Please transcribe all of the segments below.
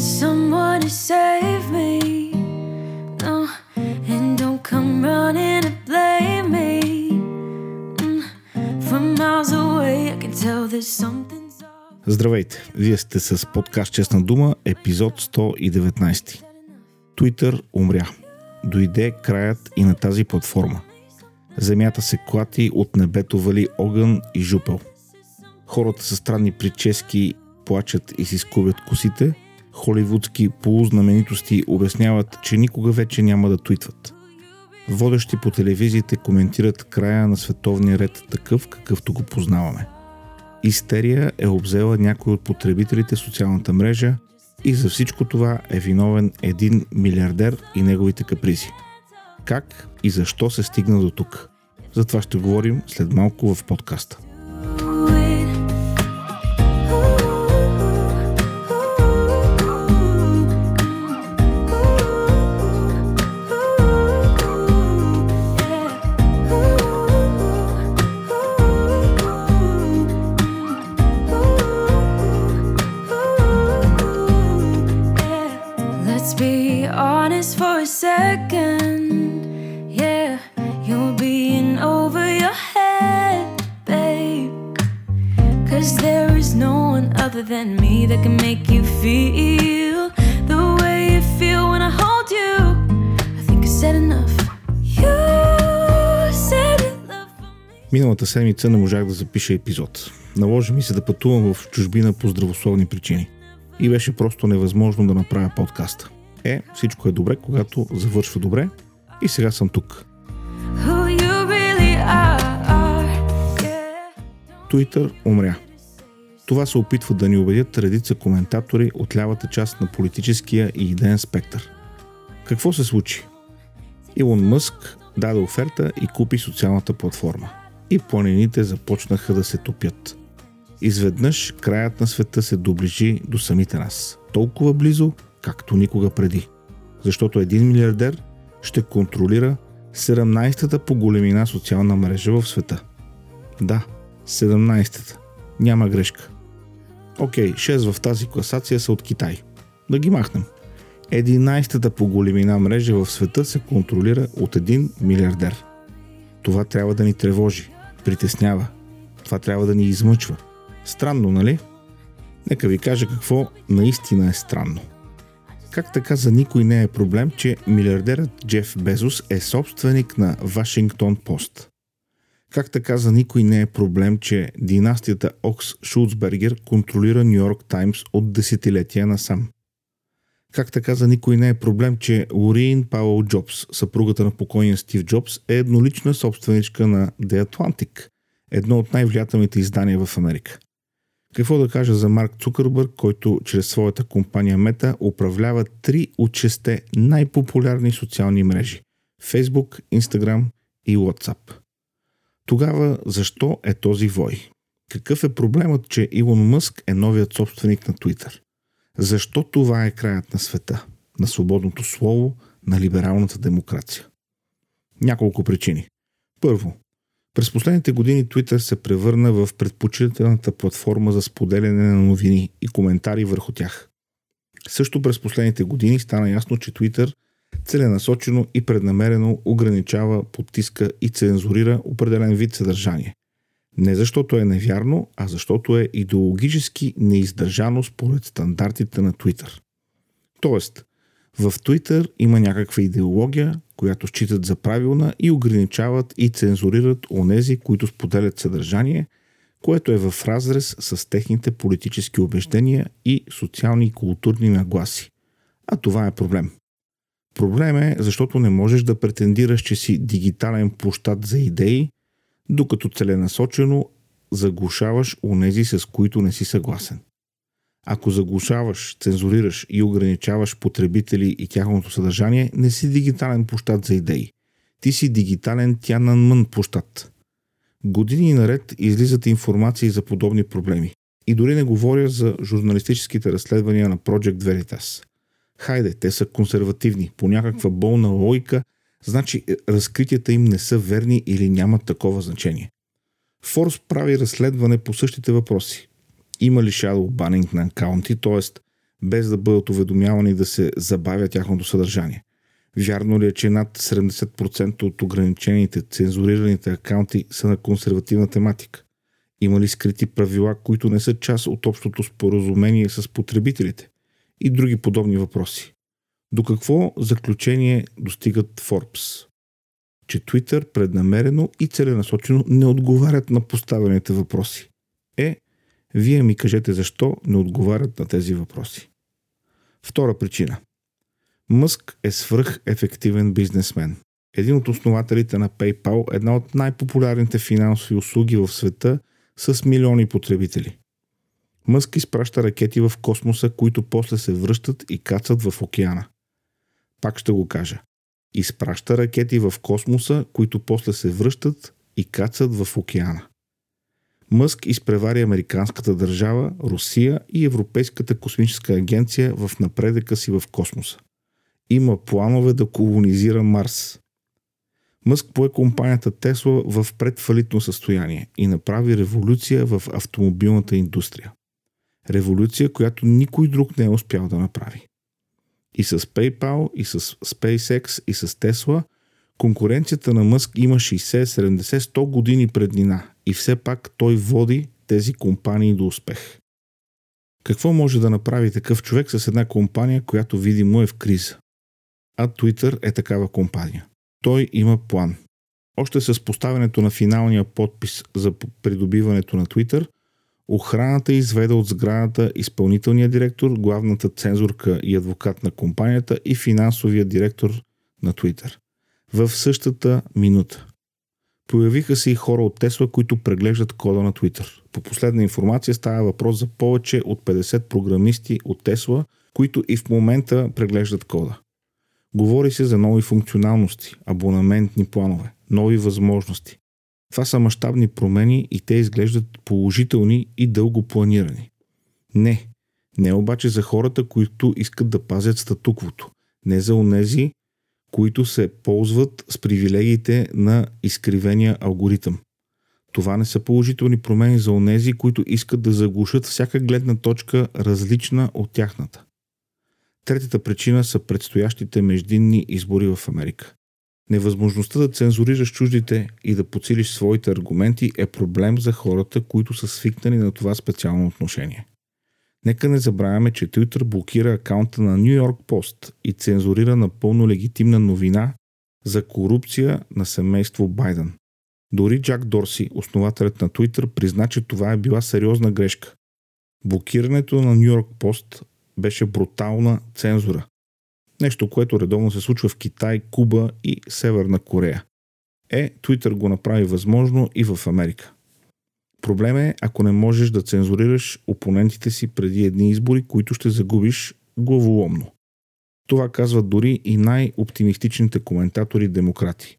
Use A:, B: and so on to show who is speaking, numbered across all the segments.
A: need someone to save me. No, and don't come running to blame me. Mm, From miles away, I can tell there's something's.
B: Здравейте! Вие сте с подкаст Честна дума, епизод 119. Twitter умря. Дойде краят и на тази платформа. Земята се клати, от небето вали огън и жупел. Хората с странни прически плачат и си скубят косите. Холивудски полузнаменитости обясняват, че никога вече няма да твитват. Водещи по телевизиите коментират края на световния ред такъв, какъвто го познаваме. Истерия е обзела някой от потребителите в социалната мрежа и за всичко това е виновен един милиардер и неговите капризи. Как и защо се стигна до тук? За това ще говорим след малко в подкаста. Миналата седмица не можах да запиша епизод. Наложи ми се да пътувам в чужбина по здравословни причини. И беше просто невъзможно да направя подкаста. Е, всичко е добре, когато завършва добре. И сега съм тук. Twitter умря. Това се опитват да ни убедят редица коментатори от лявата част на политическия и идеен спектър. Какво се случи? Илон Мъск даде оферта и купи социалната платформа. И планините започнаха да се топят. Изведнъж краят на света се доближи до самите нас. Толкова близо, както никога преди. Защото един милиардер ще контролира 17-та по големина социална мрежа в света. Да, 17-та. Няма грешка. Окей, 6 в тази класация са от Китай. Да ги махнем. 11-та по големина мрежа в света се контролира от един милиардер. Това трябва да ни тревожи, притеснява. Това трябва да ни измъчва. Странно, нали? Нека ви кажа какво наистина е странно. Как така за никой не е проблем, че милиардерът Джеф Безос е собственик на Вашингтон Пост? Как така за никой не е проблем, че династията Окс Шулцбергер контролира Нью Йорк Таймс от десетилетия насам? Как така за никой не е проблем, че Лориин Пауъл Джобс, съпругата на покойния Стив Джобс, е еднолична собственичка на The Atlantic, едно от най-влиятелните издания в Америка? Какво да кажа за Марк Цукърбърг, който чрез своята компания Мета управлява три от шесте най-популярни социални мрежи – Facebook, Instagram и WhatsApp. Тогава защо е този вой? Какъв е проблемът, че Илон Мъск е новият собственик на Twitter? Защо това е краят на света, на свободното слово, на либералната демокрация? Няколко причини. Първо, през последните години Twitter се превърна в предпочитаната платформа за споделяне на новини и коментари върху тях. Също през последните години стана ясно, че Twitter целенасочено и преднамерено ограничава, потиска и цензурира определен вид съдържание. Не защото е невярно, а защото е идеологически неиздържано според стандартите на Twitter. Тоест, в Twitter има някаква идеология, която считат за правилна и ограничават и цензурират онези, които споделят съдържание, което е в разрез с техните политически убеждения и социални и културни нагласи. А това е проблем. Проблем е, защото не можеш да претендираш, че си дигитален площад за идеи, докато целенасочено заглушаваш онези, с които не си съгласен. Ако заглушаваш, цензурираш и ограничаваш потребители и тяхното съдържание, не си дигитален площад за идеи. Ти си дигитален Тянанмън площад. Години наред излизат информации за подобни проблеми. И дори не говоря за журналистическите разследвания на Project Veritas. Хайде, те са консервативни, по някаква болна логика, значи е, разкритията им не са верни или нямат такова значение. Форс прави разследване по същите въпроси. Има ли shadow банинг на акаунти, т.е. без да бъдат уведомявани да се забавя тяхното съдържание. Вярно ли е, че над 70% от ограничените, цензурираните акаунти са на консервативна тематика? Има ли скрити правила, които не са част от общото споразумение с потребителите? И други подобни въпроси. До какво заключение достигат Forbes? Че Twitter преднамерено и целенасочено не отговарят на поставените въпроси. Е, вие ми кажете защо не отговарят на тези въпроси. Втора причина. Мъск е свръх ефективен бизнесмен. Един от основателите на PayPal, една от най-популярните финансови услуги в света с милиони потребители. Мъск изпраща ракети в космоса, които после се връщат и кацат в океана. Пак ще го кажа. Изпраща ракети в космоса, които после се връщат и кацат в океана. Мъск изпревари американската държава, Русия и Европейската космическа агенция в напредъка си в космоса. Има планове да колонизира Марс. Мъск пое компанията Тесла в предфалитно състояние и направи революция в автомобилната индустрия. Революция, която никой друг не е успял да направи. И с PayPal, и с SpaceX, и с Tesla, конкуренцията на Мъск има 60, 70, 100 години преднина и все пак той води тези компании до успех. Какво може да направи такъв човек с една компания, която видимо е в криза? А Twitter е такава компания. Той има план. Още с поставянето на финалния подпис за придобиването на Twitter, охраната изведе от сградата изпълнителния директор, главната цензурка и адвокат на компанията и финансовия директор на Twitter. В същата минута. Появиха се и хора от Тесла, които преглеждат кода на Twitter. По последна информация става въпрос за повече от 50 програмисти от Тесла, които и в момента преглеждат кода. Говори се за нови функционалности, абонаментни планове, нови възможности. Това са мащабни промени и те изглеждат положителни и дълго планирани. Не, не обаче за хората, които искат да пазят статуквото. Не за онези, които се ползват с привилегиите на изкривения алгоритъм. Това не са положителни промени за онези, които искат да заглушат всяка гледна точка различна от тяхната. Третата причина са предстоящите междинни избори в Америка. Невъзможността да цензурираш чуждите и да подсилиш своите аргументи е проблем за хората, които са свикнали на това специално отношение. Нека не забравяме, че Twitter блокира акаунта на New York Post и цензурира напълно легитимна новина за корупция на семейство Байден. Дори Джак Дорси, основателят на Twitter, призна, че това е била сериозна грешка. Блокирането на Нью Йорк Пост беше брутална цензура. Нещо, което редовно се случва в Китай, Куба и Северна Корея. Е, Twitter го направи възможно и в Америка. Проблем е, ако не можеш да цензурираш опонентите си преди едни избори, които ще загубиш главоломно. Това казват дори и най-оптимистичните коментатори демократи.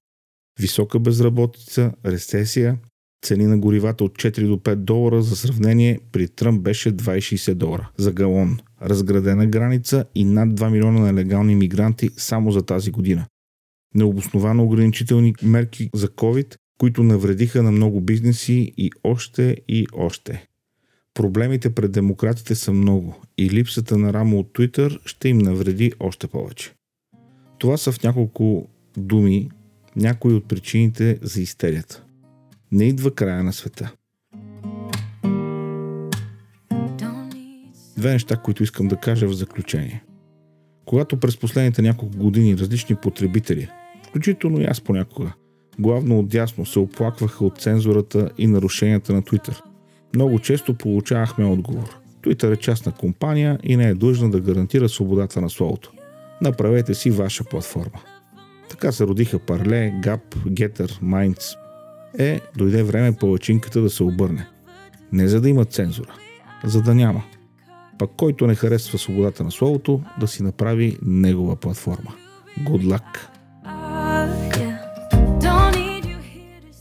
B: Висока безработица, рецесия, цени на горивата от 4 до 5 долара, за сравнение при Тръмп беше 2,60 долара за галон. Разградена граница и над 2 милиона нелегални мигранти само за тази година. Необосновано ограничителни мерки за COVID, които навредиха на много бизнеси и още и още. Проблемите пред демократите са много и липсата на рамо от Twitter ще им навреди още повече. Това са в няколко думи някои от причините за истерията. Не идва края на света. Две неща, които искам да кажа в заключение. Когато през последните няколко години различни потребители, включително и аз понякога, главно от дясно, се оплакваха от цензурата и нарушенията на Twitter, много често получавахме отговор. Twitter е частна компания и не е длъжна да гарантира свободата на словото. Направете си ваша платформа. Така се родиха Парле, Gap, Getter, Minds, е, дойде време палачинката да се обърне. Не за да има цензура, за да няма. Пък който не харесва свободата на словото, да си направи негова платформа. Good luck!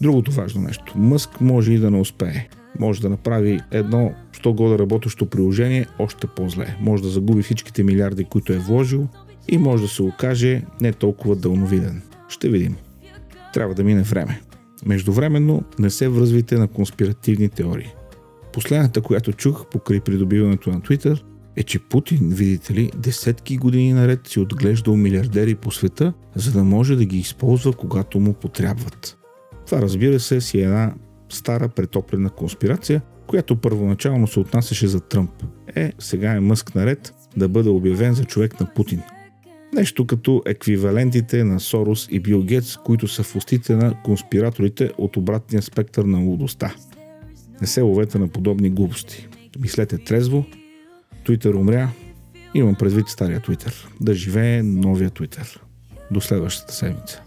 B: Другото важно нещо. Мъск може и да не успее. Може да направи едно, що года работещо приложение, още по-зле. Може да загуби всичките милиарди, които е вложил и може да се окаже не толкова дълновиден. Ще видим. Трябва да мине време. Междувременно не се връзвайте на конспиративни теории. Последната, която чух покрай придобиването на Twitter,
A: е, че Путин, видите ли, десетки години наред си отглеждал милиардери по света, за да може да ги използва, когато му потребват. Това разбира се си е една стара претоплена конспирация, която първоначално се отнасяше за Тръмп. Е, сега е Мъск наред да бъде обявен за човек на Путин. Нещо като еквивалентите на Сорос и Бил Гетс, които са в устите на конспираторите от обратния спектър на лудостта. Не се ловете на подобни глупости. Мислете трезво. Твитър умря. Имам предвид стария Твитър. Да живее новия Твитър. До следващата седмица.